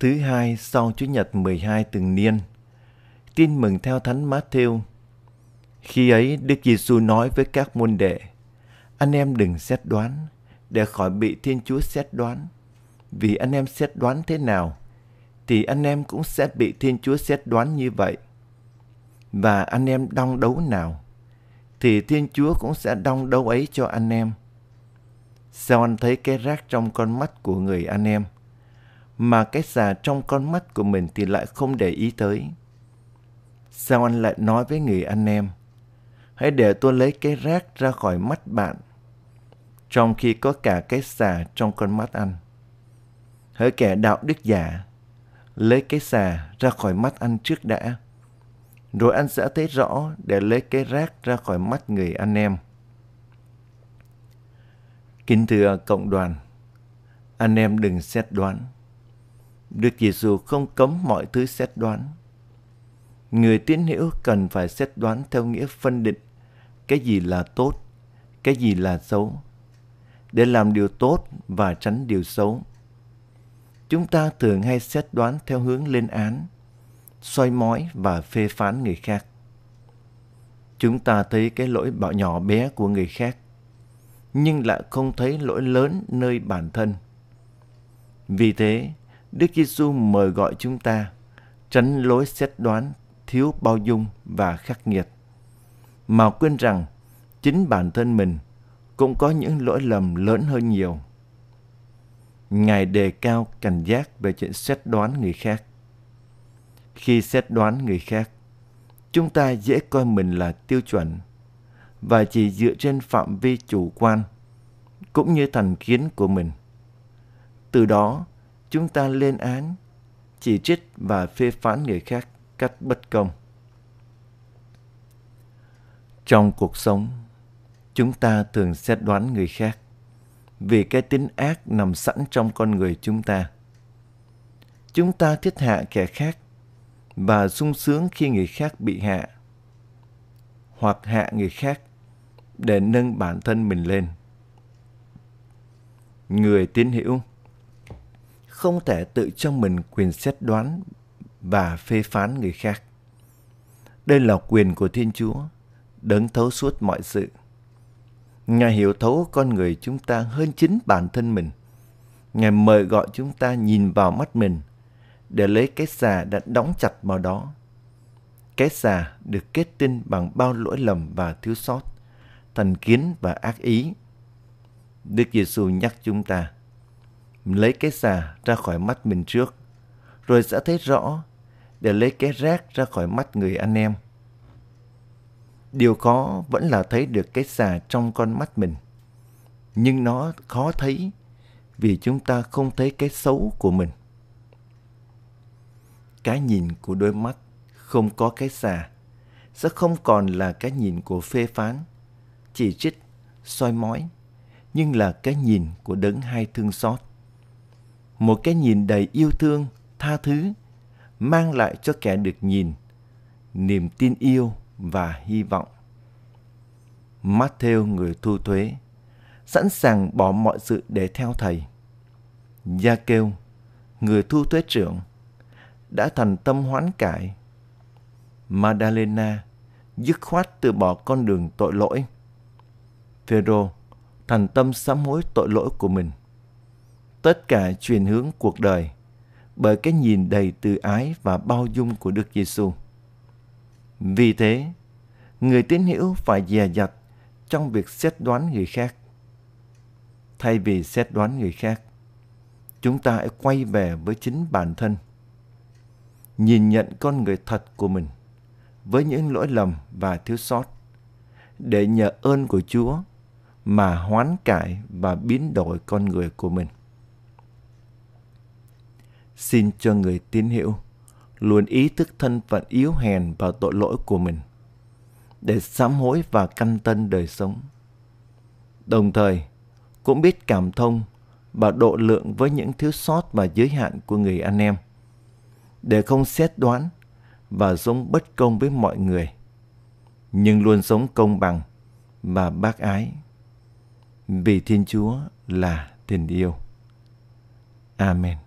Thứ hai sau Chúa nhật 12 từng niên. Tin mừng theo Thánh Matthew. Khi ấy Đức Giêsu nói với các môn đệ: Anh em đừng xét đoán để khỏi bị Thiên Chúa xét đoán. Vì anh em xét đoán thế nào thì anh em cũng sẽ bị Thiên Chúa xét đoán như vậy. Và anh em đong đấu nào thì Thiên Chúa cũng sẽ đong đấu ấy cho anh em. Sao anh thấy cái rác trong con mắt của người anh em, mà cái xà trong con mắt của mình thì lại không để ý tới? Sao anh lại nói với người anh em, hãy để tôi lấy cái rác ra khỏi mắt bạn, trong khi có cả cái xà trong con mắt anh? Hỡi kẻ đạo đức giả, lấy cái xà ra khỏi mắt anh trước đã, rồi anh sẽ thấy rõ để lấy cái rác ra khỏi mắt người anh em. Kính thưa cộng đoàn, anh em đừng xét đoán. Đức Giêsu không cấm mọi thứ xét đoán. Người tín hữu cần phải xét đoán theo nghĩa phân định cái gì là tốt, cái gì là xấu, để làm điều tốt và tránh điều xấu. Chúng ta thường hay xét đoán theo hướng lên án, soi mói và phê phán người khác. Chúng ta thấy cái lỗi bạo nhỏ bé của người khác nhưng lại không thấy lỗi lớn nơi bản thân. Vì thế, Đức Giêsu mời gọi chúng ta tránh lối xét đoán thiếu bao dung và khắc nghiệt, mà quên rằng chính bản thân mình cũng có những lỗi lầm lớn hơn nhiều. Ngài đề cao cảnh giác về chuyện xét đoán người khác. Khi xét đoán người khác, chúng ta dễ coi mình là tiêu chuẩn và chỉ dựa trên phạm vi chủ quan cũng như thành kiến của mình. Từ đó, chúng ta lên án, chỉ trích và phê phán người khác cách bất công. Trong cuộc sống, chúng ta thường xét đoán người khác vì cái tính ác nằm sẵn trong con người chúng ta. Chúng ta thiết hạ kẻ khác và sung sướng khi người khác bị hạ hoặc hạ người khác để nâng bản thân mình lên. Người tín hữu không thể tự cho mình quyền xét đoán và phê phán người khác. Đây là quyền của Thiên Chúa, đấng thấu suốt mọi sự. Ngài hiểu thấu con người chúng ta hơn chính bản thân mình. Ngài mời gọi chúng ta nhìn vào mắt mình để lấy cái xà đã đóng chặt vào đó. Cái xà được kết tinh bằng bao lỗi lầm và thiếu sót, thành kiến và ác ý. Đức Giêsu nhắc chúng ta lấy cái xà ra khỏi mắt mình trước, rồi sẽ thấy rõ để lấy cái rác ra khỏi mắt người anh em. Điều khó vẫn là thấy được cái xà trong con mắt mình. Nhưng nó khó thấy vì chúng ta không thấy cái xấu của mình. Cái nhìn của đôi mắt không có cái xà sẽ không còn là cái nhìn của phê phán, chỉ trích, soi mói, nhưng là cái nhìn của đấng hai thương xót. Một cái nhìn đầy yêu thương, tha thứ, mang lại cho kẻ được nhìn niềm tin yêu và hy vọng. Matthew người thu thuế sẵn sàng bỏ mọi sự để theo thầy. Gia kêu người thu thuế trưởng đã thành tâm hoán cải. Madalena dứt khoát từ bỏ con đường tội lỗi. Phêrô thành tâm sám hối tội lỗi của mình. Tất cả chuyển hướng cuộc đời bởi cái nhìn đầy từ ái và bao dung của Đức Giêsu. Vì thế, người tín hữu phải dè dặt trong việc xét đoán người khác. Thay vì xét đoán người khác, chúng ta hãy quay về với chính bản thân. Nhìn nhận con người thật của mình với những lỗi lầm và thiếu sót để nhờ ơn của Chúa mà hoán cải và biến đổi con người của mình. Xin cho người tín hữu luôn ý thức thân phận yếu hèn và tội lỗi của mình để sám hối và căn tân đời sống. Đồng thời, cũng biết cảm thông và độ lượng với những thiếu sót và giới hạn của người anh em để không xét đoán và sống bất công với mọi người, nhưng luôn sống công bằng và bác ái vì Thiên Chúa là tình yêu. Amen.